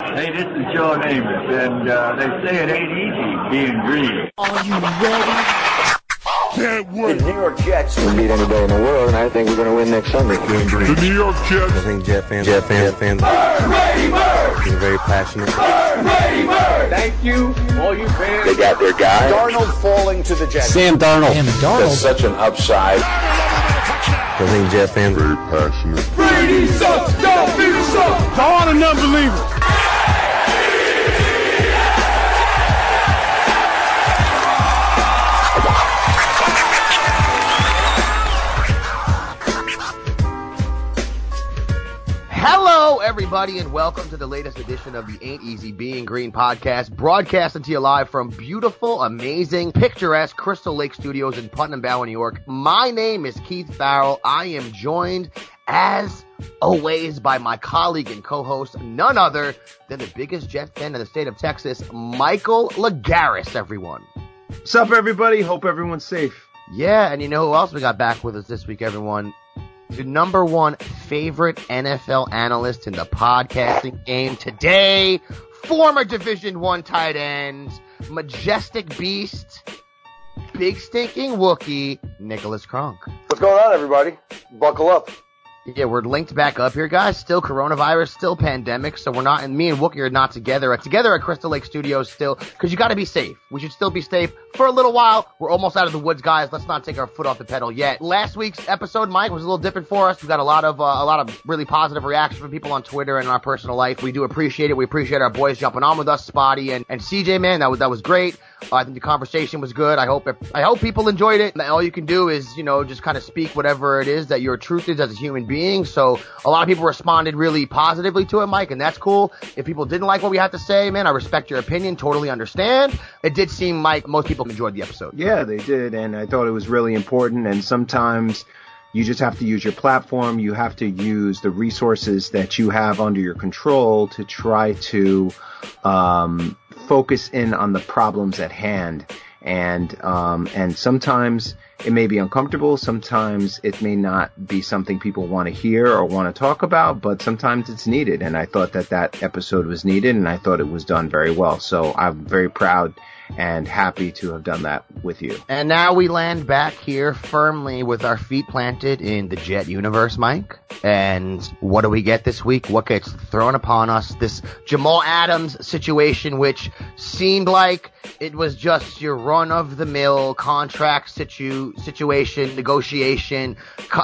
Hey, this is Joe Namath, and uh, they say it ain't easy being green. Are you ready? Can't wait. The New York Jets can beat anybody in the world, and I think we're going to win next Sunday. Being green. The New York Jets. I think Jet fans, Jet fans, Jet fans, Bird, Brady, Bird. are very passionate. Bird, Brady, Bird. Thank you, all you fans. They got their guy. Darnold falling to the Jets. Sam Darnold. Sam That's Darnold. such an upside. I think Jet fans Very passionate. Brady sucks. Don't be sucks. To all the non-believers. Everybody, and welcome to the latest edition of the Ain't Easy Being Green podcast, broadcasting to you live from beautiful, amazing, picturesque Crystal Lake Studios in Putnam Bower, New York. My name is Keith Farrell. I am joined, as always, by my colleague and co-host, none other than the biggest Jet fan in the state of Texas, Michael Lagaris, everyone. What's up, everybody? Hope everyone's safe. Yeah, and you know who else we got back with us this week, everyone? The number one favorite NFL analyst in the podcasting game today, former Division One tight end, majestic beast, big stinking Wookie, Nicholas Kronk. What's going on, everybody? Buckle up. Yeah, we're linked back up here, guys. Still coronavirus, still pandemic, so we're not, and me and Wookie are not together. Together at Crystal Lake Studios still, cause you gotta be safe. We should still be safe for a little while. We're almost out of the woods, guys. Let's not take our foot off the pedal yet. Last week's episode, Mike, was a little different for us. We got a lot of, uh, a lot of really positive reaction from people on Twitter and in our personal life. We do appreciate it. We appreciate our boys jumping on with us, Spotty and, and CJ, man. That was, that was great. Uh, I think the conversation was good. I hope, I hope people enjoyed it. And all you can do is, you know, just kind of speak whatever it is that your truth is as a human being. So a lot of people responded really positively to it, Mike, and that's cool. If people didn't like what we had to say, man, I respect your opinion. Totally understand. It did seem, Mike, most people enjoyed the episode. Yeah, they did, and I thought it was really important. And sometimes you just have to use your platform. You have to use the resources that you have under your control to try to um, focus in on the problems at hand. And um, and sometimes it may be uncomfortable. Sometimes it may not be something people want to hear or want to talk about. But sometimes it's needed. And I thought that that episode was needed, and I thought it was done very well. So I'm very proud and happy to have done that with you. And now we land back here firmly with our feet planted in the Jet universe, Mike. And what do we get this week? What gets thrown upon us? This Jamal Adams situation, which seemed like it was just your run of the mill contract situ- situation, negotiation,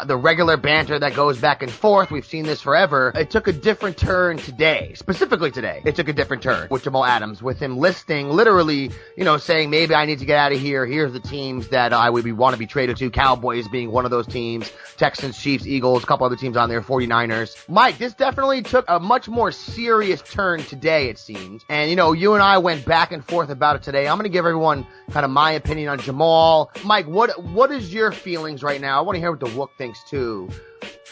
the regular banter that goes back and forth. We've seen this forever. It took a different turn today, specifically today. It took a different turn with Jamal Adams, with him listing literally, you know, saying maybe I need to get out of here. Here's the teams that I would be, want to be traded to. Cowboys being one of those teams. Texans, Chiefs, Eagles, a couple other teams on there. 49ers. Mike, this definitely took a much more serious turn today, it seems. And you know, you and I went back and forth about it today. I'm going to give everyone kind of my opinion on Jamal. Mike, what what is your feelings right now? I want to hear what the Wook thinks too.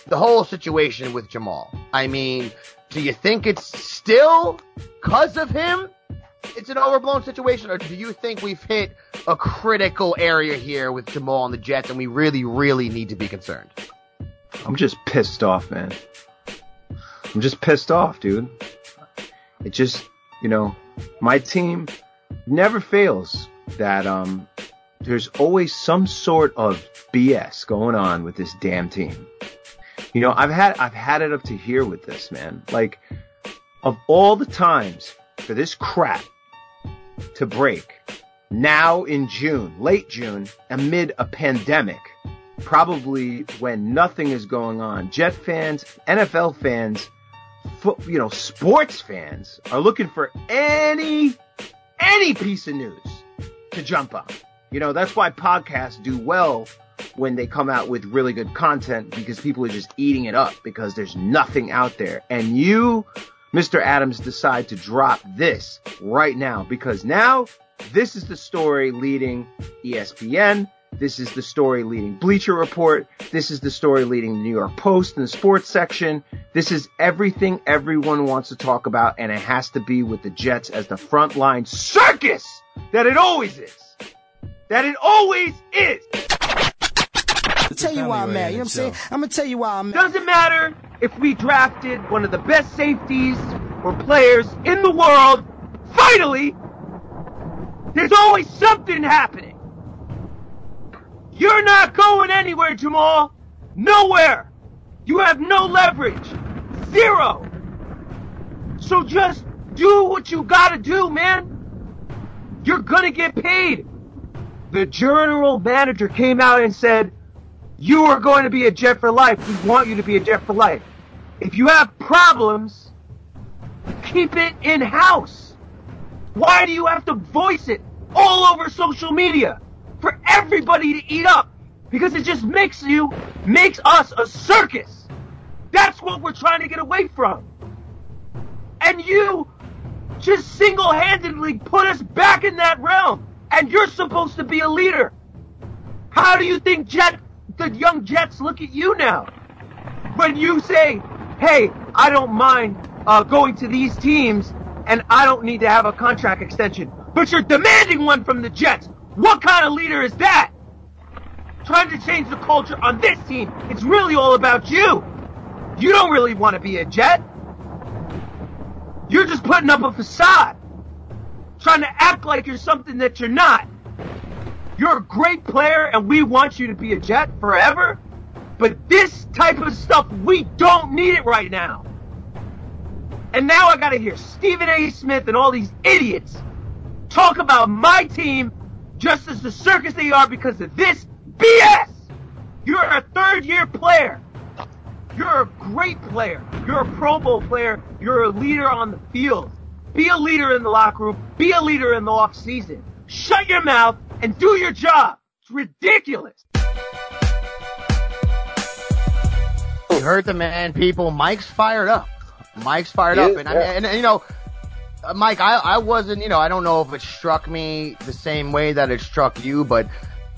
The whole situation with Jamal. I mean, do you think it's still cause of him? It's an overblown situation, or do you think we've hit a critical area here with Jamal and the Jets, and we really, really need to be concerned? I'm just pissed off, man. I'm just pissed off, dude. It just, you know, my team never fails that um there's always some sort of BS going on with this damn team. You know, I've had I've had it up to here with this, man. Like of all the times for this crap to break now in June, late June, amid a pandemic, probably when nothing is going on. Jet fans, NFL fans, fo- you know, sports fans are looking for any, any piece of news to jump on. You know, that's why podcasts do well when they come out with really good content because people are just eating it up because there's nothing out there. And you, Mr. Adams, decide to drop this right now because now this is the story leading ESPN. This is the story leading Bleacher Report. This is the story leading the New York Post in the sports section. This is everything everyone wants to talk about, and it has to be with the Jets as the frontline circus that it always is. That it always is. I'll tell you why I'm mad. You know what I'm saying? I'm gonna tell you why I'm mad. Doesn't matter if we drafted one of the best safeties or players in the world, finally, there's always something happening. You're not going anywhere, Jamal. Nowhere. You have no leverage. Zero. So just do what you gotta do, man. You're gonna get paid. The general manager came out and said, you are going to be a Jet for life. We want you to be a Jet for life. If you have problems, keep it in-house. Why do you have to voice it all over social media for everybody to eat up? Because it just makes you, makes us a circus. That's what we're trying to get away from. And you just single-handedly put us back in that realm. And you're supposed to be a leader. How do you think Jet, the young Jets look at you now? When you say, hey, I don't mind uh, going to these teams and I don't need to have a contract extension, but you're demanding one from the Jets. What kind of leader is that? Trying to change the culture on this team. It's really all about you. You don't really want to be a Jet. You're just putting up a facade. Trying to act like you're something that you're not. You're a great player and we want you to be a Jet forever. But this type of stuff, we don't need it right now. And now I gotta hear Stephen A. Smith and all these idiots talk about my team just as the circus they are because of this BS! You're a third year player. You're a great player. You're a Pro Bowl player. You're a leader on the field. Be a leader in the locker room. Be a leader in the off season. Shut your mouth and do your job. It's ridiculous. You heard the man, people. Mike's fired up. Mike's fired He up, is, and, I, and, and you know, uh, Mike, I I wasn't, you know, I don't know if it struck me the same way that it struck you, but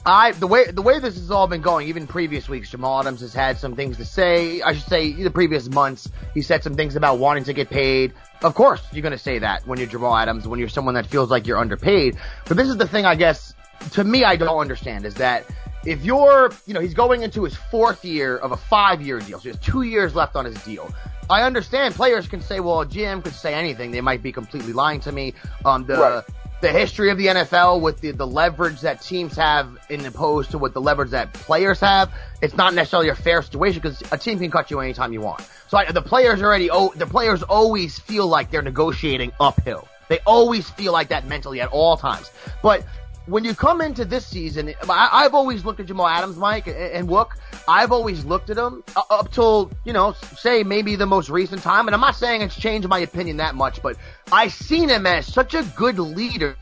I the way the way this has all been going, even previous weeks, Jamal Adams has had some things to say. I should say the previous months, he said some things about wanting to get paid. Of course, you're going to say that when you're Jamal Adams, when you're someone that feels like you're underpaid. But this is the thing, I guess, to me, I don't understand is that if you're, you know, he's going into his fourth year of a five year deal, so he has two years left on his deal. I understand players can say, well, Jim could say anything. They might be completely lying to me. Um, the, Right. the history of the NFL with the, the leverage that teams have in opposed to what the leverage that players have, it's not necessarily a fair situation because a team can cut you anytime you want. So I, the players already, oh, the players always feel like they're negotiating uphill. They always feel like that mentally at all times. But when you come into this season, I, I've always looked at Jamal Adams, Mike, and, and Wook. I've always looked at him uh, up till, you know, say maybe the most recent time. And I'm not saying it's changed my opinion that much, but I've seen him as such a good leader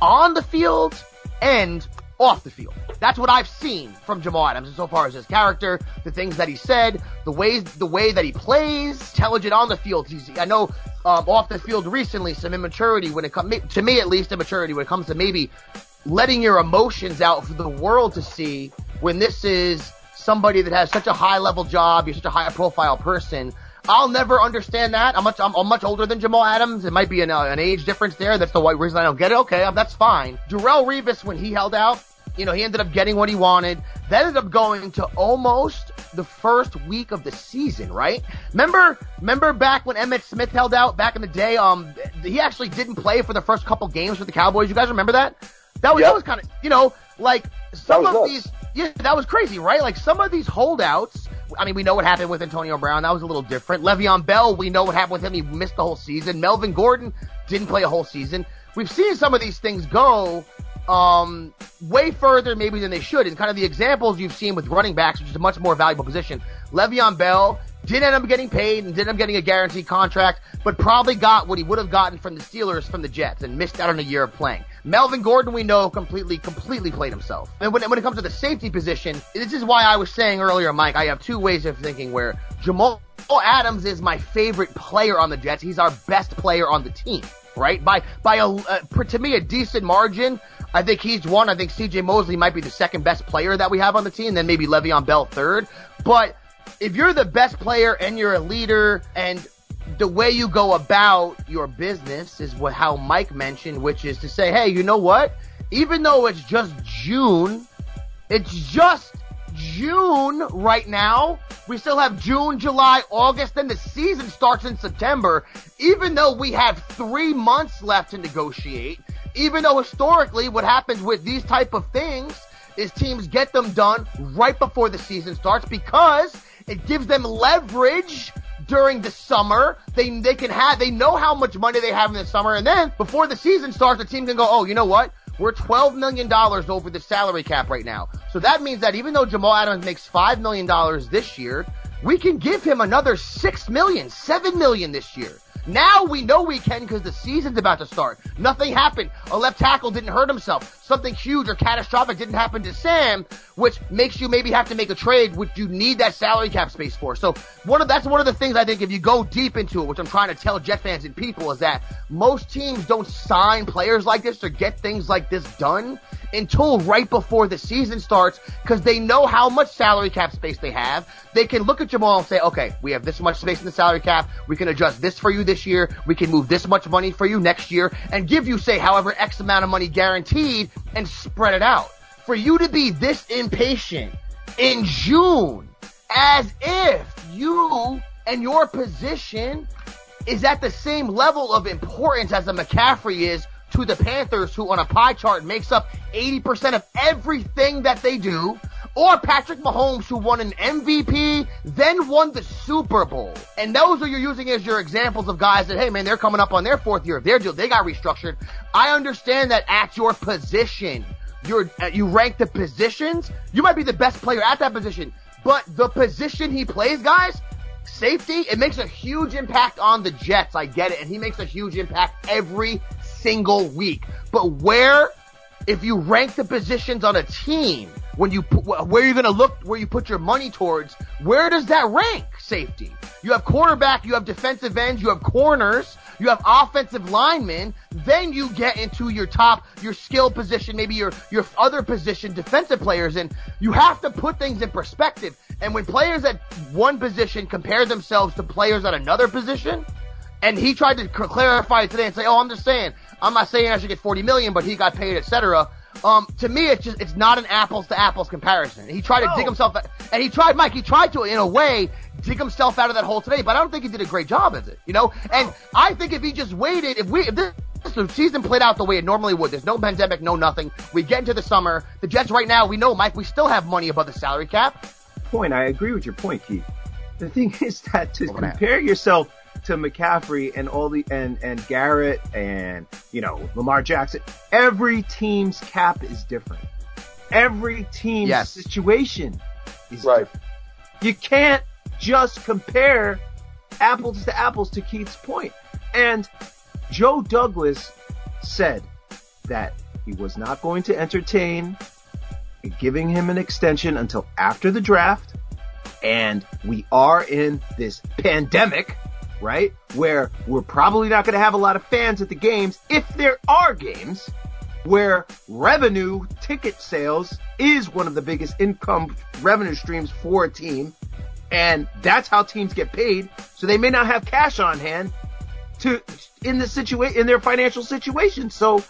on the field and off the field. That's what I've seen from Jamal Adams so far as his character, the things that he said, the ways, the way that he plays, intelligent on the field. He's, I know, um, off the field recently, some immaturity when it comes, to me at least, immaturity when it comes to maybe letting your emotions out for the world to see when this is somebody that has such a high level job, you're such a high profile person. I'll never understand that. I'm much, I'm, I'm much older than Jamal Adams. It might be an, uh, an age difference there. That's the white reason I don't get it. Okay, um, that's fine. Darrelle Revis, when he held out, you know, he ended up getting what he wanted. That ended up going to almost the first week of the season, right? Remember, remember back when Emmitt Smith held out back in the day? Um, he actually didn't play for the first couple games with the Cowboys. You guys remember that? That was, Yep. that was kind of, you know, like some of nuts. these, yeah, that was crazy, right? Like some of these holdouts. I mean, we know what happened with Antonio Brown. That was a little different. Le'Veon Bell, we know what happened with him. He missed the whole season. Melvin Gordon didn't play a whole season. We've seen some of these things go um, way further maybe than they should. And kind of the examples you've seen with running backs, which is a much more valuable position. Le'Veon Bell did end up getting paid and did end up getting a guaranteed contract, but probably got what he would have gotten from the Steelers from the Jets and missed out on a year of playing. Melvin Gordon, we know, completely, completely played himself. And when, when it comes to the safety position, this is why I was saying earlier, Mike, I have two ways of thinking where Jamal Adams is my favorite player on the Jets. He's our best player on the team, right? By, by a, uh, to me, a decent margin. I think he's one. I think CJ Mosley might be the second best player that we have on the team, then maybe Le'Veon Bell third. But if you're the best player and you're a leader and the way you go about your business is what how Mike mentioned, which is to say, hey, you know what? Even though it's just June, it's just June right now. We still have June, July, August, then the season starts in September. Even though we have three months left to negotiate, even though historically what happens with these type of things is teams get them done right before the season starts because it gives them leverage during the summer. They they can have they know how much money they have in the summer, and then before the season starts, the team can go, oh, you know what? We're twelve million dollars over the salary cap right now. So that means that even though Jamal Adams makes five million dollars this year, we can give him another six million, seven million this year. Now we know we can because the season's about to start. Nothing happened. A left tackle didn't hurt himself. Something huge or catastrophic didn't happen to Sam, which makes you maybe have to make a trade, which you need that salary cap space for. So one of that's one of the things I think if you go deep into it, which I'm trying to tell Jet fans and people is that most teams don't sign players like this or get things like this done until right before the season starts because they know how much salary cap space they have. They can look at Jamal and say, okay, we have this much space in the salary cap. We can adjust this for you this year. We can move this much money for you next year and give you, say, however X amount of money guaranteed and spread it out. For you to be this impatient in June as if you and your position is at the same level of importance as a McCaffrey is to the Panthers, who on a pie chart makes up 80% of everything that they do, or Patrick Mahomes, who won an MVP, then won the Super Bowl. And those are you're using as your examples of guys that, hey man, they're coming up on their fourth year of their deal. They got restructured. I understand that at your position, you're, uh, you rank the positions, you might be the best player at that position, but the position he plays, guys, safety, it makes a huge impact on the Jets. I get it. And he makes a huge impact every single week. But where, if you rank the positions on a team, when you put, where you're going to look, where you put your money towards, where does that rank safety? You have quarterback, you have defensive ends, you have corners, you have offensive linemen, then you get into your top, your skill position, maybe your, your other position, defensive players, and you have to put things in perspective. And when players at one position compare themselves to players at another position, and he tried to clarify it today and say, "Oh, I'm just saying, I'm not saying I should get 40 million, but he got paid, etc." Um, to me, it's just it's not an apples to apples comparison. He tried to dig himself, out, and he tried, Mike. He tried to, in a way, dig himself out of that hole today. But I don't think he did a great job at it. You know, and I think if he just waited, if we, if this the season played out the way it normally would, there's no pandemic, no nothing. We get into the summer. The Jets right now, we know, Mike, we still have money above the salary cap. point. I agree with your point, Keith. The thing is that to compare yourself to McCaffrey and all the and and Garrett and you know Lamar Jackson, every team's cap is different. Every team's Yes. situation is Right. different. You can't just compare apples to apples to Keith's point. And Joe Douglas said that he was not going to entertain giving him an extension until after the draft. And we are in this pandemic, right? Where we're probably not going to have a lot of fans at the games if there are games where revenue ticket sales is one of the biggest income revenue streams for a team. And that's how teams get paid. So they may not have cash on hand to, in the situation, in their financial situation. So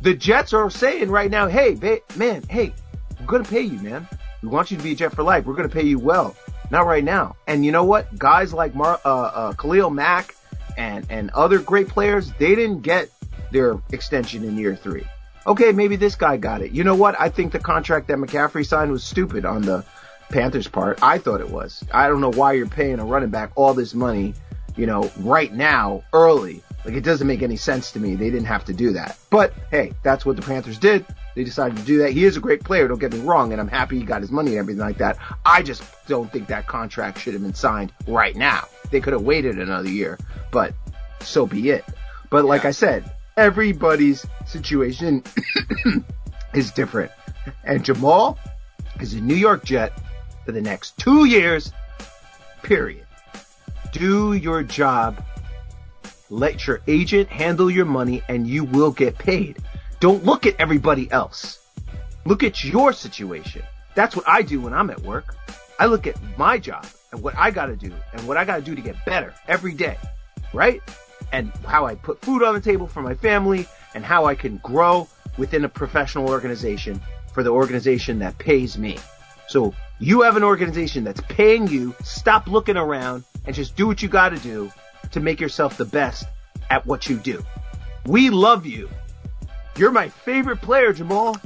the Jets are saying right now, hey, man, hey, we're going to pay you, man. We want you to be a Jet for life. We're going to pay you well. Not right now. And you know what? Guys like Mar- uh, uh, Khalil Mack and, and other great players, they didn't get their extension in year three. Okay, maybe this guy got it. You know what? I think the contract that McCaffrey signed was stupid on the Panthers part. I thought it was. I don't know why you're paying a running back all this money, you know, right now, early. Like it doesn't make any sense to me. They didn't have to do that. But hey, that's what the Panthers did. They decided to do that. He is a great player, don't get me wrong, and I'm happy he got his money and everything like that. I just don't think that contract should have been signed right now. They could have waited another year, but so be it. But like I said, everybody's situation is different. And Jamal is a New York Jet for the next two years, period. Do your job. Let your agent handle your money and you will get paid. Don't look at everybody else. Look at your situation. That's what I do when I'm at work. I look at my job and what I gotta do and what I gotta do to get better every day. Right? And how I put food on the table for my family and how I can grow within a professional organization for the organization that pays me. So You have an organization that's paying you. Stop looking around and just do what you got to do to make yourself the best at what you do. We love you. You're my favorite player, Jamal.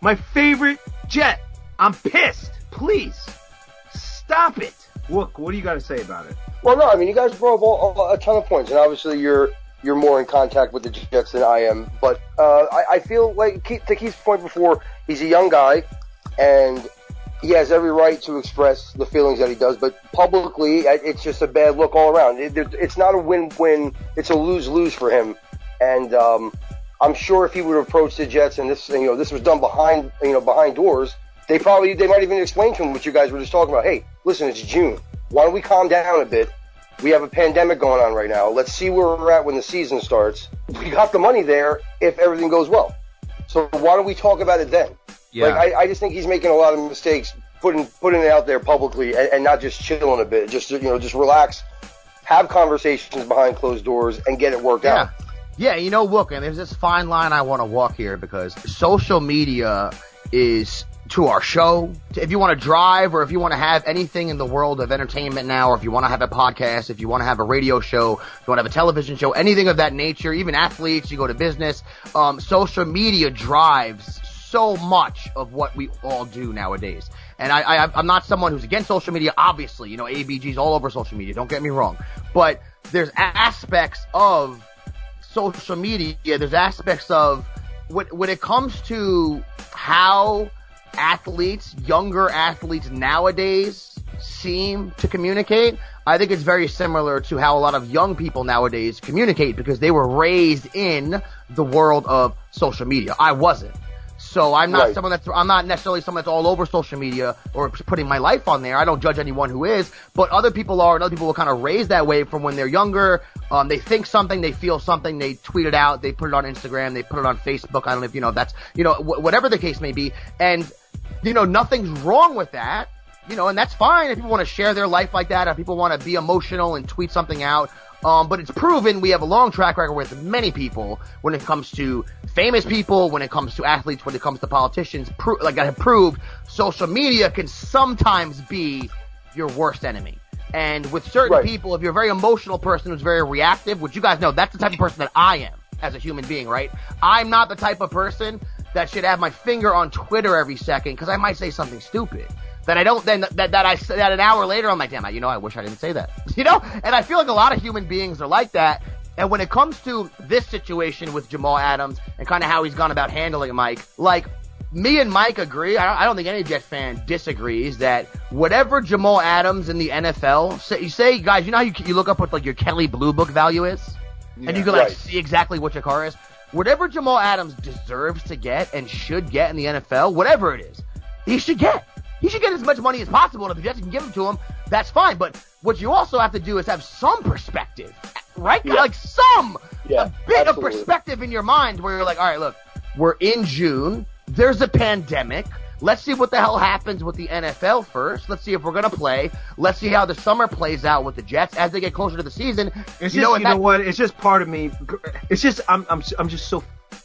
My favorite Jet. I'm pissed. Please stop it. Look, what do you got to say about it? Well, no, I mean, you guys brought up all, a ton of points, and obviously you're you're more in contact with the Jets than I am. But uh, I, I feel like Keith, to Keith's point before, he's a young guy, and he has every right to express the feelings that he does. But publicly, it's just a bad look all around. It, it's not a win-win; it's a lose-lose for him. And um, I'm sure if he would approach the Jets, and this, you know, this was done behind, you know, behind doors, they probably they might even explain to him what you guys were just talking about. Hey, listen, it's June. Why don't we calm down a bit? We have a pandemic going on right now. Let's see where we're at when the season starts. We got the money there if everything goes well. So why don't we talk about it then? Yeah. Like I, I just think he's making a lot of mistakes putting putting it out there publicly and, and not just chilling a bit. Just you know, just relax, have conversations behind closed doors, and get it worked Yeah. out. Yeah, you know, look, and there's this fine line I want to walk here because social media is to our show. If you want to drive or if you want to have anything in the world of entertainment now, or if you want to have a podcast, if you want to have a radio show, if you want to have a television show, anything of that nature, even athletes, you go to business, um, social media drives so much of what we all do nowadays. And I, I, I'm not someone who's against social media, obviously, you know, ABG's all over social media, don't get me wrong. But there's aspects of social media, there's aspects of when, when it comes to how athletes, younger athletes nowadays seem to communicate, I think it's very similar to how a lot of young people nowadays communicate because they were raised in the world of social media. I wasn't. So I'm not Right. someone that's I'm not necessarily someone that's all over social media or putting my life on there. I don't judge anyone who is, but other people are, and other people were kind of raised that way from when they're younger. Um, they think something, they feel something, they tweet it out, they put it on Instagram, they put it on Facebook. I don't know if you know that's you know wh- whatever the case may be, and you know nothing's wrong with that. You know, and that's fine if people want to share their life like that, if people want to be emotional and tweet something out. Um, but it's proven we have a long track record with many people when it comes to famous people, when it comes to athletes, when it comes to politicians, pro- like I have proved, social media can sometimes be your worst enemy. And with certain Right. people, if you're a very emotional person who's very reactive, which you guys know, that's the type of person that I am as a human being, right? I'm not the type of person that should have my finger on Twitter every second because I might say something stupid. That I don't then that that I that an hour later I'm like, damn, I- you know, I wish I didn't say that. You know, and I feel like a lot of human beings are like that. And when it comes to this situation with Jamal Adams and kind of how he's gone about handling it, Mike, like me and Mike agree. I don't, I don't think any Jet fan disagrees that whatever Jamal Adams in the NFL say, you say, guys, you know how you, you look up what like your Kelley Blue Book value is, and you can like see exactly what your car is. Whatever Jamal Adams deserves to get and should get in the NFL, whatever it is, he should get. He should get as much money as possible, and if the Jets can give him to him, that's fine. But what you also have to do is have some perspective, right? Yeah. Like some, Yeah, a bit of perspective in your mind where you're like, all right, look, we're in June. There's a pandemic. Let's see what the hell happens with the NFL first. Let's see if we're gonna play. Let's see how the summer plays out with the Jets as they get closer to the season. It's you just, know what? you know what? It's just part of me. It's just I'm I'm I'm just so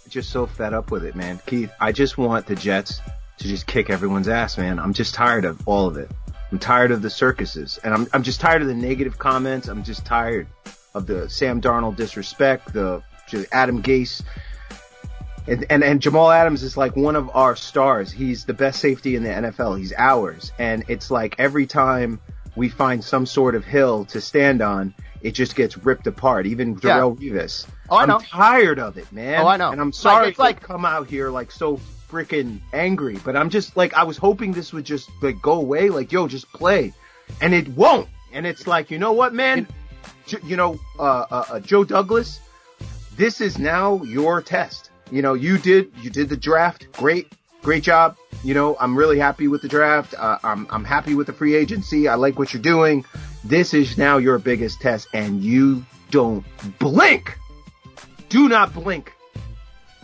just so fed up with it, man. Keith, I just want the Jets to just kick everyone's ass, man. I'm just tired of all of it. I'm tired of the circuses, and I'm I'm just tired of the negative comments. I'm just tired of the Sam Darnold disrespect, the Adam Gase. And, and and Jamal Adams is like one of our stars. He's the best safety in the NFL. He's ours. And it's like every time we find some sort of hill to stand on, it just gets ripped apart. Even Yeah. Darrelle Revis. Oh, I know. I'm tired of it, man. Oh, I know. And I'm Like, sorry it's like- come out here like so freaking angry, but I'm just like I was hoping this would just like go away. Like, yo, just play, and it won't. And it's like, you know what, man? J- you know, uh, uh, uh, Joe Douglas, this is now your test. You know, you did you did the draft, great, great job. You know, I'm really happy with the draft. Uh, I'm I'm happy with the free agency. I like what you're doing. This is now your biggest test, and you don't blink. Do not blink.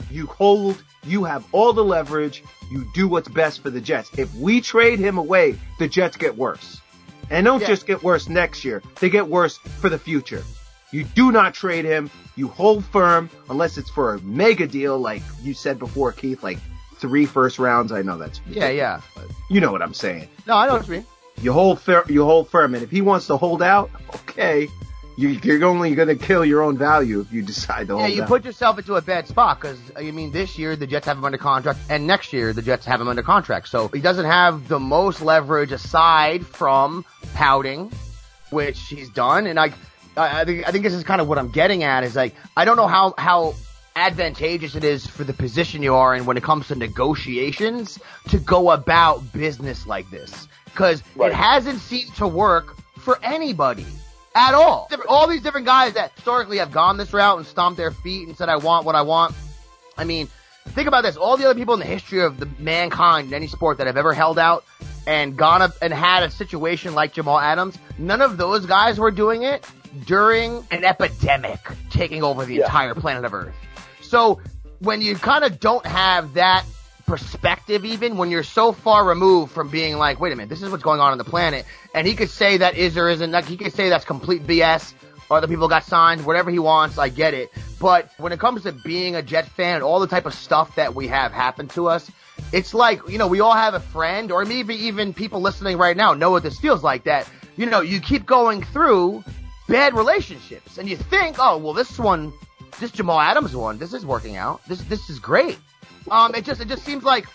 You hold. You have all the leverage. You do what's best for the Jets. If we trade him away, the Jets get worse. And don't Yeah. just get worse next year. They get worse for the future. You do not trade him. You hold firm unless it's for a mega deal, like you said before, Keith, like three first rounds. I know that's Yeah, yeah. you know what I'm saying. No, I know what you mean. You hold firm. you hold firm, and if he wants to hold out, okay, you, you're only going to kill your own value if you decide to Yeah, you out. put yourself into a bad spot because I uh, mean, this year the Jets have him under contract, and next year the Jets have him under contract. So he doesn't have the most leverage aside from pouting, which he's done. And I, I, I think I think this is kind of what I'm getting at is like I don't know how how advantageous it is for the position you are in when it comes to negotiations to go about business like this because Right. it hasn't seemed to work for anybody at all. All these different guys that historically have gone this route and stomped their feet and said, I want what I want. I mean, think about this. All the other people in the history of the mankind in any sport that have ever held out and gone up and had a situation like Jamal Adams, none of those guys were doing it during an epidemic taking over the Yeah. entire planet of Earth. So when you kind of don't have that perspective even when you're so far removed from being like, wait a minute, this is what's going on on the planet. And he could say that is or isn't, like he could say that's complete BS. Other people got signed, whatever he wants, I get it. But when it comes to being a Jet fan and all the type of stuff that we have happen to us, it's like, you know, we all have a friend or maybe even people listening right now know what this feels like that, you know, you keep going through bad relationships and you think, oh, well, this one, this Jamal Adams one, this is working out. This, this is great. Um, it just it just seems like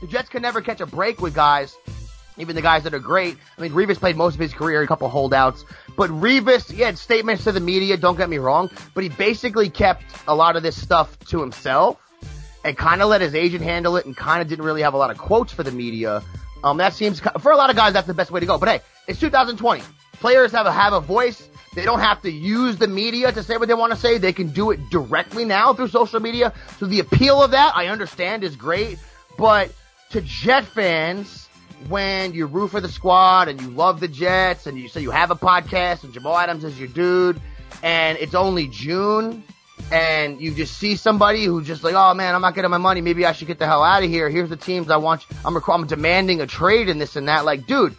the Jets can never catch a break with guys, even the guys that are great. I mean, Revis played most of his career, a couple holdouts, but Revis, he had statements to the media. Don't get me wrong, but he basically kept a lot of this stuff to himself and kind of let his agent handle it, and kind of didn't really have a lot of quotes for the media. Um, that seems for a lot of guys that's the best way to go. But hey, it's 2020. Players have a have a voice. They don't have to use the media to say what they want to say. They can do it directly now through social media. So the appeal of that, I understand, is great. But to Jet fans, when you root for the squad and you love the Jets and you say you have a podcast and Jamal Adams is your dude and it's only June and you just see somebody who's just like, oh man, I'm not getting my money. Maybe I should get the hell out of here. Here's the teams I want. I'm, I'm demanding a trade and this and that. Like, dude,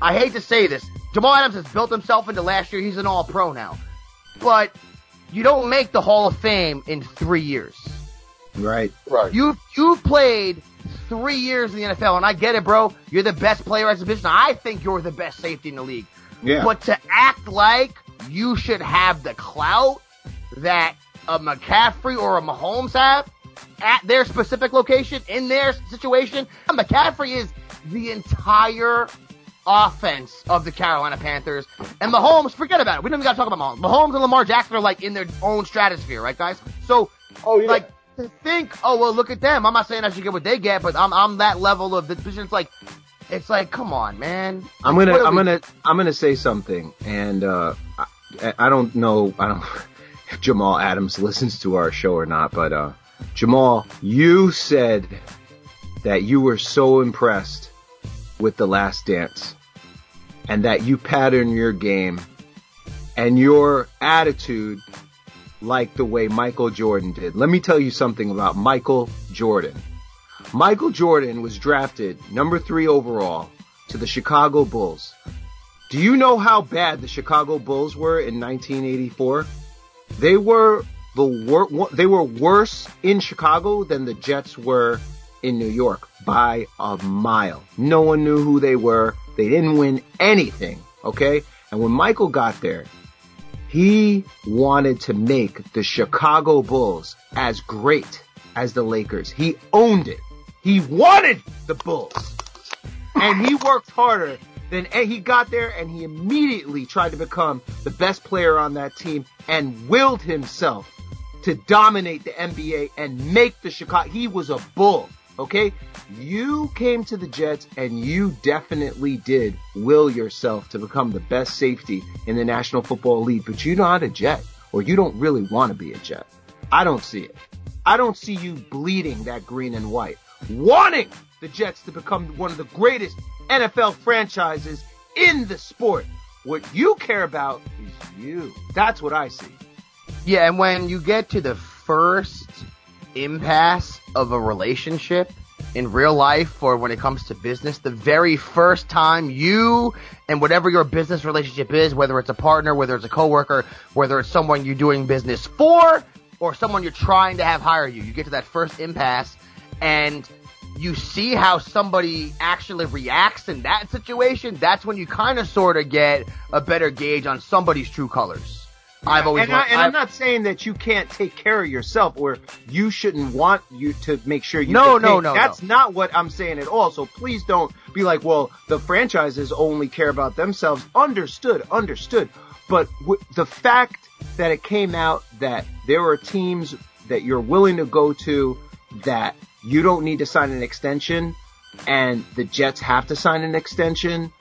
I hate to say this. Jamal Adams has built himself into last year. He's an all pro now. But you don't make the Hall of Fame in three years. right. Right. You've, you've played three years in the NFL, and I get it, bro. You're the best player at the position. I think you're the best safety in the league. Yeah. But to act like you should have the clout that a McCaffrey or a Mahomes have at their specific location, in their situation, McCaffrey is the entire offense of the Carolina Panthers. And Mahomes, forget about it. We don't even got to talk about Mahomes. Mahomes and Lamar Jackson are like in their own stratosphere, right, guys? So, Oh, yeah. like, to think, oh, well, look at them. I'm not saying I should get what they get, but I'm, I'm that level of the position. It's like, it's like, come on, man. I'm gonna, I'm we- gonna, I'm gonna say something, and uh, I, I don't know, I don't if Jamal Adams listens to our show or not, but uh, Jamal, you said that you were so impressed with the Last Dance, and that you pattern your game and your attitude like the way Michael Jordan did. Let me tell you something about Michael Jordan. Michael Jordan was drafted number three overall to the Chicago Bulls. Do you know how bad the Chicago Bulls were in 1984? They were the wor- they were worse in Chicago than the Jets were in New York by a mile. No one knew who they were. They didn't win anything. Okay. And when Michael got there, he wanted to make the Chicago Bulls as great as the Lakers. He owned it. He wanted the Bulls. And he worked harder than and he got there and he immediately tried to become the best player on that team and willed himself to dominate the NBA and make the Chicago. He was a bull. Okay. You came to the Jets and you definitely did will yourself to become the best safety in the National Football League, but you're not a Jet or you don't really want to be a Jet. I don't see it. I don't see you bleeding that green and white, wanting the Jets to become one of the greatest NFL franchises in the sport. What you care about is you. That's what I see. Yeah, and when you get to the first impasse of a relationship in real life or when it comes to business, the very first time you and whatever your business relationship is, whether it's a partner, whether it's a coworker, whether it's someone you're doing business for or someone you're trying to have hire you, you get to that first impasse and you see how somebody actually reacts in that situation, that's when you kind of sort of get a better gauge on somebody's true colors. I've always and, I, I'm not saying that you can't take care of yourself or you shouldn't want you to make sure you No, no, no, That's no. not what I'm saying at all. So please don't be like, well, the franchises only care about themselves. Understood, understood. But w- the fact that it came out that there are teams that you're willing to go to that you don't need to sign an extension and the Jets have to sign an extension,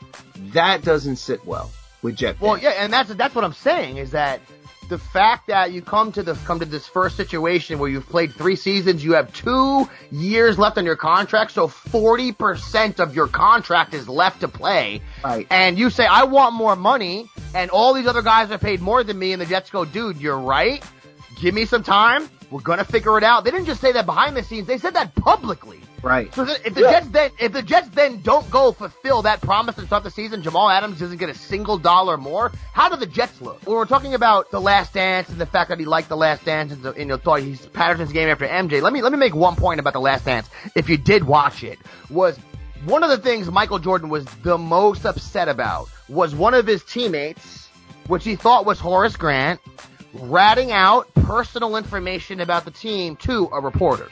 that doesn't sit well with Jet Well, yeah, and that's that's what I'm saying is that the fact that you come to the come to this first situation where you've played three seasons, you have two years left on your contract, so 40% of your contract is left to play, Right. and you say I want more money, and all these other guys are paid more than me, and the Jets go, dude, you're right. Give me some time. We're gonna figure it out. They didn't just say that behind the scenes; they said that publicly. Right. So if the Yeah. Jets then if the Jets then don't go fulfill that promise and start the season, Jamal Adams doesn't get a single dollar more. How do the Jets look? When we're talking about the Last Dance and the fact that he liked the Last Dance and, the, and you know, thought he's Patterson's game after MJ. Let me let me make one point about the Last Dance. If you did watch it, was one of the things Michael Jordan was the most upset about was one of his teammates, which he thought was Horace Grant, ratting out personal information about the team to a reporter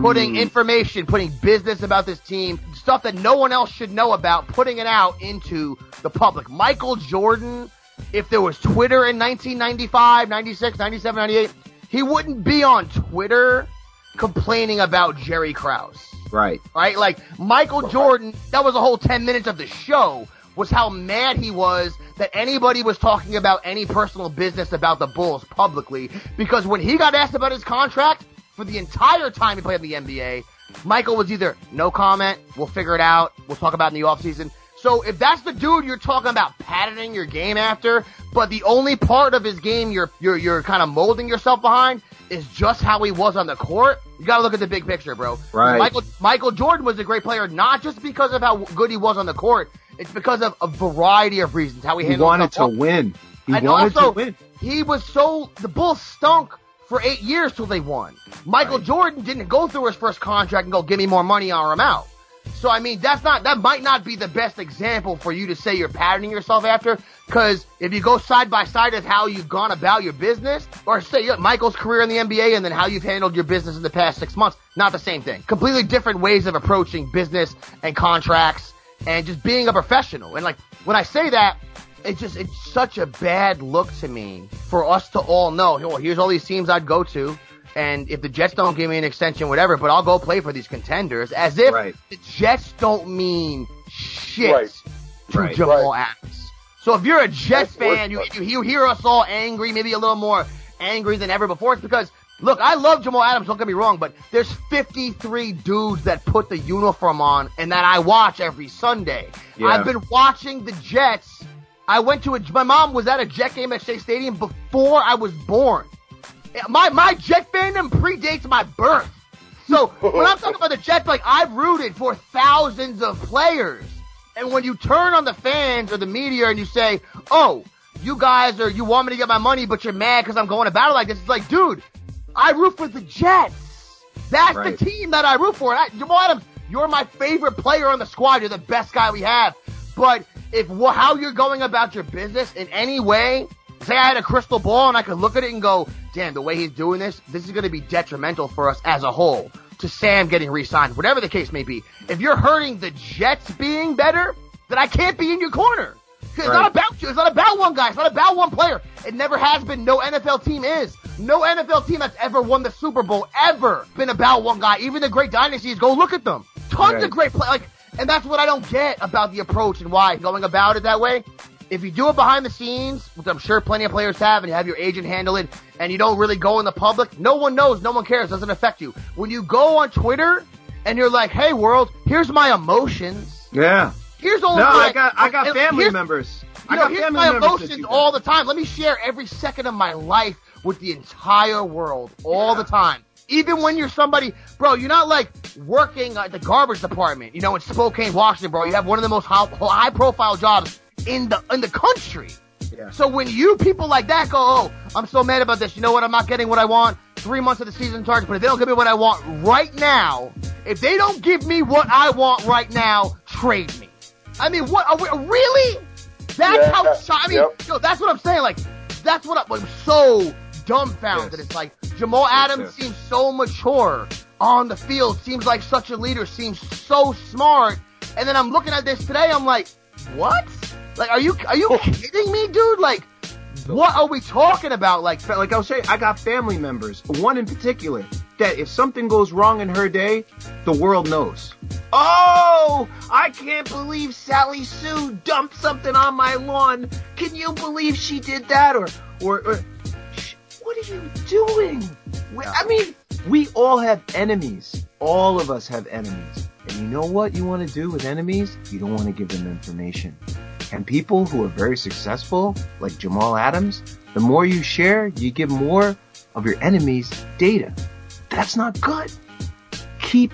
putting mm. information, putting business about this team, stuff that no one else should know about, putting it out into the public. Michael Jordan, if there was Twitter in 1995, 96, 97, 98, he wouldn't be on Twitter complaining about Jerry Krause Right. right? Like Michael Jordan, that was a whole 10 minutes of the show was how mad he was that anybody was talking about any personal business about the Bulls publicly because when he got asked about his contract for the entire time he played in the NBA, Michael was either no comment, we'll figure it out, we'll talk about it in the offseason. So if that's the dude you're talking about patterning your game after, but the only part of his game you're you're you're kind of molding yourself behind is just how he was on the court, you gotta look at the big picture, bro. Right. Michael Michael Jordan was a great player, not just because of how good he was on the court. It's because of a variety of reasons. How he, He handled wanted to win. He and wanted also, to win. he was so the Bulls stunk for eight years till they won. Michael Jordan didn't go through his first contract and go, "Give me more money or I'm out." So I mean, that's not that might not be the best example for you to say you're patterning yourself after. Because if you go side by side with how you've gone about your business, or say Michael's career in the NBA and then how you've handled your business in the past six months, not the same thing. Completely different ways of approaching business and contracts and just being a professional. And like when I say that, it's just it's such a bad look to me for us to all know. Oh, here's all these teams I'd go to, and if the Jets don't give me an extension, whatever, but I'll go play for these contenders, as if Right. the Jets don't mean shit Right. to Right. Jamal Adams. So if you're a Jets That's fan, you, you you hear us all angry, maybe a little more angry than ever before. It's because look, I love Jamal Adams. Don't get me wrong, but there's 53 dudes that put the uniform on and that I watch every Sunday. Yeah. I've been watching the Jets. I went to a. My mom was at a Jet game at Shea Stadium before I was born. My my Jet fandom predates my birth. So when I'm talking about the Jets, like I've rooted for thousands of players. And when you turn on the fans or the media and you say, "Oh, you guys are you want me to get my money, but you're mad because I'm going to battle like this," it's like, dude, I root for the Jets. That's Right. the team that I root for. And I, Jamal Adams, you're my favorite player on the squad. You're the best guy we have. But if how you're going about your business in any way, say I had a crystal ball and I could look at it and go, damn, the way he's doing this, this is going to be detrimental for us as a whole. To Sam getting re-signed, whatever the case may be. If you're hurting the Jets being better, then I can't be in your corner. It's Right. not about you. It's not about one guy. It's not about one player. It never has been. No NFL team is. No NFL team that's ever won the Super Bowl ever been about one guy. Even the great dynasties, go look at them. Tons Right. of great play. Like, and that's what I don't get about the approach and why going about it that way. If you do it behind the scenes, which I'm sure plenty of players have, and you have your agent handle it, and you don't really go in the public, no one knows, no one cares, doesn't affect you. When you go on Twitter and you're like, "Hey world, here's my emotions. Yeah. Here's all No, my, I got I got family members. I know, got here's family my emotions all the time. Let me share every second of my life with the entire world all the time. Even when you're somebody, bro, you're not like working at the garbage department, you know, in Spokane, Washington, bro. You have one of the most high profile jobs in the in the country. Yeah. So when you people like that go, oh, I'm so mad about this. You know what? I'm not getting what I want. three months of the season target, but if they don't give me what I want right now, if they don't give me what I want right now, trade me. I mean, what are we, really? That's Yeah, how, I mean, yep. yo, that's what I'm saying. Like, that's what I'm, I'm so dumbfounded. Yes. It's like, Jamal Adams seems so mature on the field, seems like such a leader, seems so smart. And then I'm looking at this today, I'm like, what? Like, are you, are you oh. kidding me, dude? Like, what are we talking about? Like, like I was saying, I got family members, one in particular, that if something goes wrong in her day, the world knows. Oh, I can't believe Sally Sue dumped something on my lawn. Can you believe she did that? Or, or, or what are you doing? We- I mean, we all have enemies. All of us have enemies. And you know what you want to do with enemies? You don't want to give them information. And people who are very successful, like Jamal Adams, the more you share, you give more of your enemies data. That's not good. Keep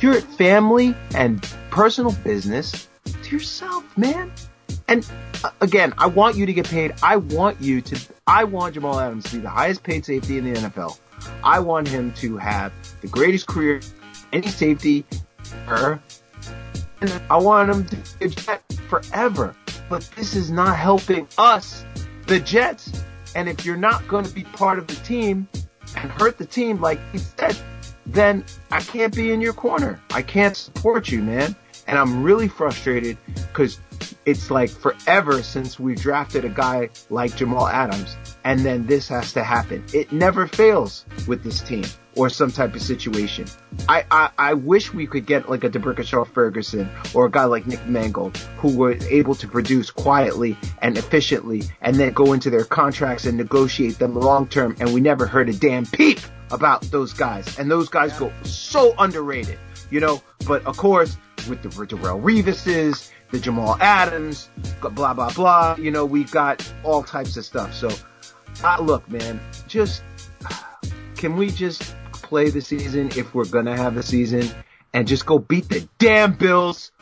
your family and personal business to yourself, man. And uh, again, I want you to get paid. I want you to, I want Jamal Adams to be the highest paid safety in the NFL. I want him to have the greatest career, any safety, ever. And I want him to be a Jet forever. But this is not helping us, the Jets. And if you're not going to be part of the team and hurt the team like he said, then I can't be in your corner. I can't support you, man. And I'm really frustrated because it's like forever since we drafted a guy like Jamal Adams. And then this has to happen. It never fails with this team or some type of situation. I, I, I wish we could get like a DeBrickashaw Ferguson or a guy like Nick Mangold who were able to produce quietly and efficiently and then go into their contracts and negotiate them long term. And we never heard a damn peep about those guys. And those guys go so underrated, you know, but of course with the Darrelle Revises, the Jamal Adams, blah, blah, blah, you know, we've got all types of stuff. So, uh, look, man, just, can we just play the season if we're gonna have a season and just go beat the damn Bills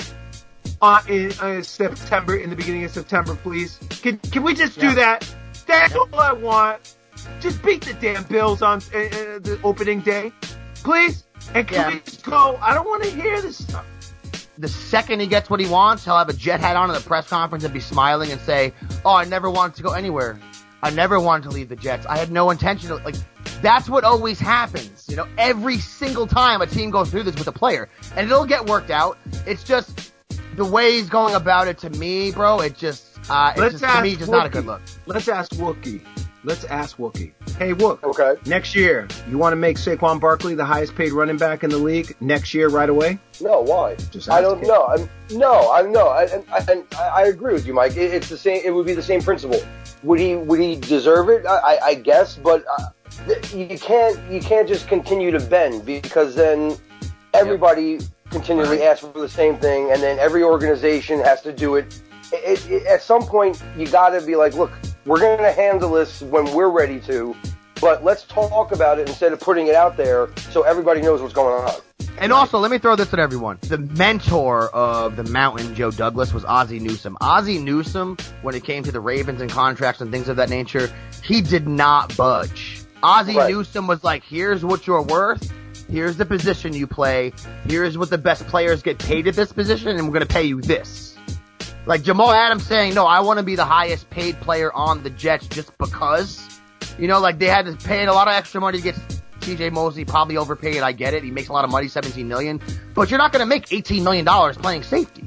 uh, in uh, September, in the beginning of September, please? Can can we just do that? That's all I want. Just beat the damn Bills on uh, uh, the opening day, please. And can Yeah. we just go? I don't want to hear this stuff. The second he gets what he wants, he'll have a jet hat on at the press conference and be smiling and say, "Oh, I never wanted to go anywhere. I never wanted to leave the Jets. I had no intention of like." That's what always happens, you know. Every single time a team goes through this with a player, and it'll get worked out. It's just the way he's going about it. To me, bro, it just, uh, it's Let's just, to me, just not a good look. Let's ask Wookie. Let's ask Wookie. Hey, Wook. Okay. Next year, you want to make Saquon Barkley the highest paid running back in the league next year, right away? No, why? Just I don't know. I'm, no, I no, I, and, and I, I agree with you, Mike. It, it's the same. It would be the same principle. Would he? Would he deserve it? I, I, I guess, but uh, you can't. You can't just continue to bend because then everybody continually Right. asks for the same thing, and then every organization has to do it. It, it, at some point, you got to be like, look, we're going to handle this when we're ready to, but let's talk about it instead of putting it out there so everybody knows what's going on. And also, let me throw this at everyone. The mentor of the Mountain, Joe Douglas, was Ozzie Newsome. Ozzie Newsome, when it came to the Ravens and contracts and things of that nature, he did not budge. Ozzie Right. Newsome was like, here's what you're worth. Here's the position you play. Here's what the best players get paid at this position, and we're going to pay you this. Like Jamal Adams saying, no, I want to be the highest paid player on the Jets just because. You know, like they had to pay a lot of extra money to get CJ Mosley, probably overpaid. I get it. He makes a lot of money, 17 million. But you're not going to make 18 million dollars playing safety.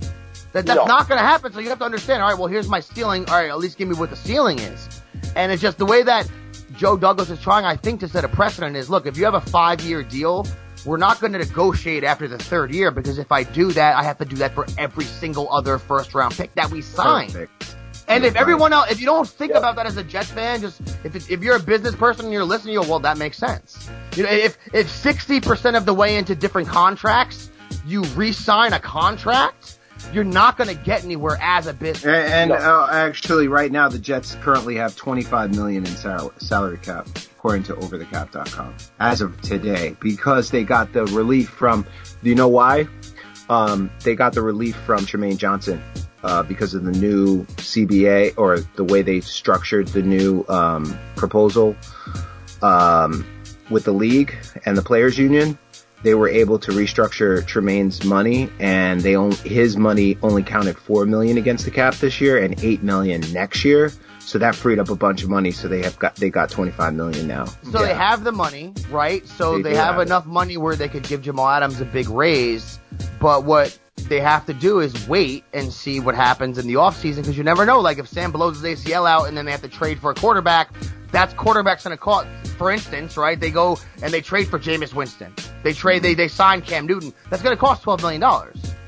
That, that's No. not going to happen. So you have to understand. All right, well, here's my ceiling. All right, at least give me what the ceiling is. And it's just the way that Joe Douglas is trying, I think, to set a precedent is look, if you have a five year deal, we're not going to negotiate after the third year because if I do that, I have to do that for every single other first round pick that we sign. Perfect. And if everyone else, if you don't think Yep. about that as a Jets fan, just if if you're a business person and you're listening, you go, well, that makes sense. You know, if if sixty percent of the way into different contracts, you re-sign a contract, you're not going to get anywhere as a business. And, and uh, actually, right now, the Jets currently have 25 million in sal- salary cap, according to OverTheCap.com, as of today, because they got the relief from. Do you know why? Um, they got the relief from Trumaine Johnson uh, because of the new CBA or the way they structured the new um, proposal. Um, with the league and the players union, they were able to restructure Trumaine's money, and they only, his money only counted four million against the cap this year and eight million next year. So that freed up a bunch of money. So they have got they got twenty five million now. So they have the money, right? So They they, have, have enough money where they could give Jamal Adams a big raise. But what they have to do is wait and see what happens in the offseason because you never know. Like if Sam blows his ACL out and then they have to trade for a quarterback, that's quarterback's going to cost. For instance, right? They go and they trade for Jameis Winston. They trade, they, they sign Cam Newton. That's going to cost $12 million.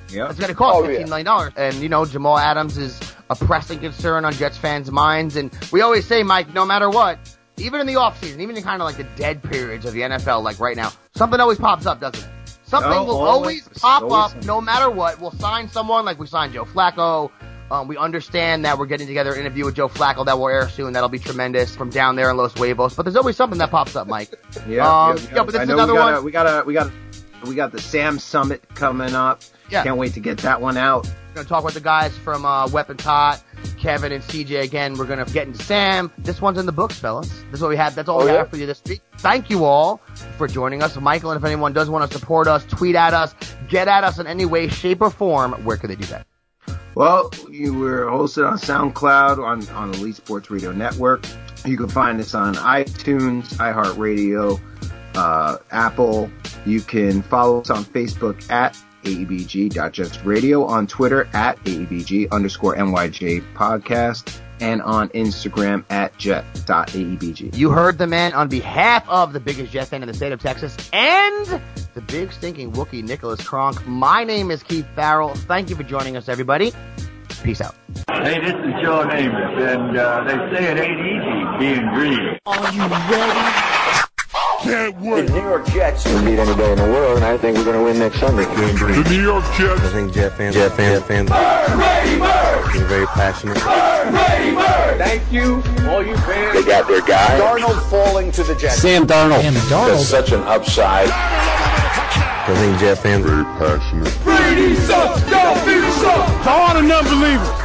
Yeah. It's going to cost Oh, fifteen yeah. million dollars. And you know, Jamal Adams is a pressing concern on Jets fans' minds. And we always say, Mike, no matter what, even in the offseason, even in kind of like the dead periods of the NFL, like right now, something always pops up, doesn't it? Something Oh, will always. always pop Always up, something. no matter what. We'll sign someone like we signed Joe Flacco. Um, we understand that we're getting together an interview with Joe Flacco that will air soon. That'll be tremendous from down there in Los Huevos. But there's always something that pops up, Mike. Yeah, Um, yeah, yeah, but this is another we got one- We got a, we got we got the Sam Summit coming up. Yeah. Can't wait to get that one out. We're gonna talk with the guys from uh, Weapons Hot, Kevin and CJ again. We're gonna get into Sam. This one's in the books, fellas. This is what we have. That's all Oh, we yeah? have for you this week. Thank you all for joining us, Michael. And if anyone does want to support us, tweet at us, get at us in any way, shape, or form. Where could they do that? Well, you were hosted on SoundCloud on on the Elite Sports Radio Network. You can find us on iTunes, iHeartRadio, uh, Apple. You can follow us on Facebook at AEBG.JustRadio, on Twitter at AEBG underscore NYJ podcast, and on Instagram at jet.aebg. You heard the man on behalf of the biggest Jet fan in the state of Texas and the big stinking Wookie Nicholas Kronk. My name is Keith Farrell. Thank you for joining us, everybody. Peace out. Hey, this is Joe Namath, and uh, they say it ain't easy being green. Are you ready? Can't wait. New York Jets will beat any day in the world, and I think we're going to win next Sunday. The New York Jets. I think Jet fans, Jet fans, Jet fans Bird, Brady Bird. Are very passionate. Bird, Brady Bird. Thank you, all you fans. They got their guy. Darnold falling to the Jets. Sam Darnold. Sam That's Darnold. such an upside. I think Jeff fans Very passionate. Brady sucks. Don't be sucks. To all the non-believers.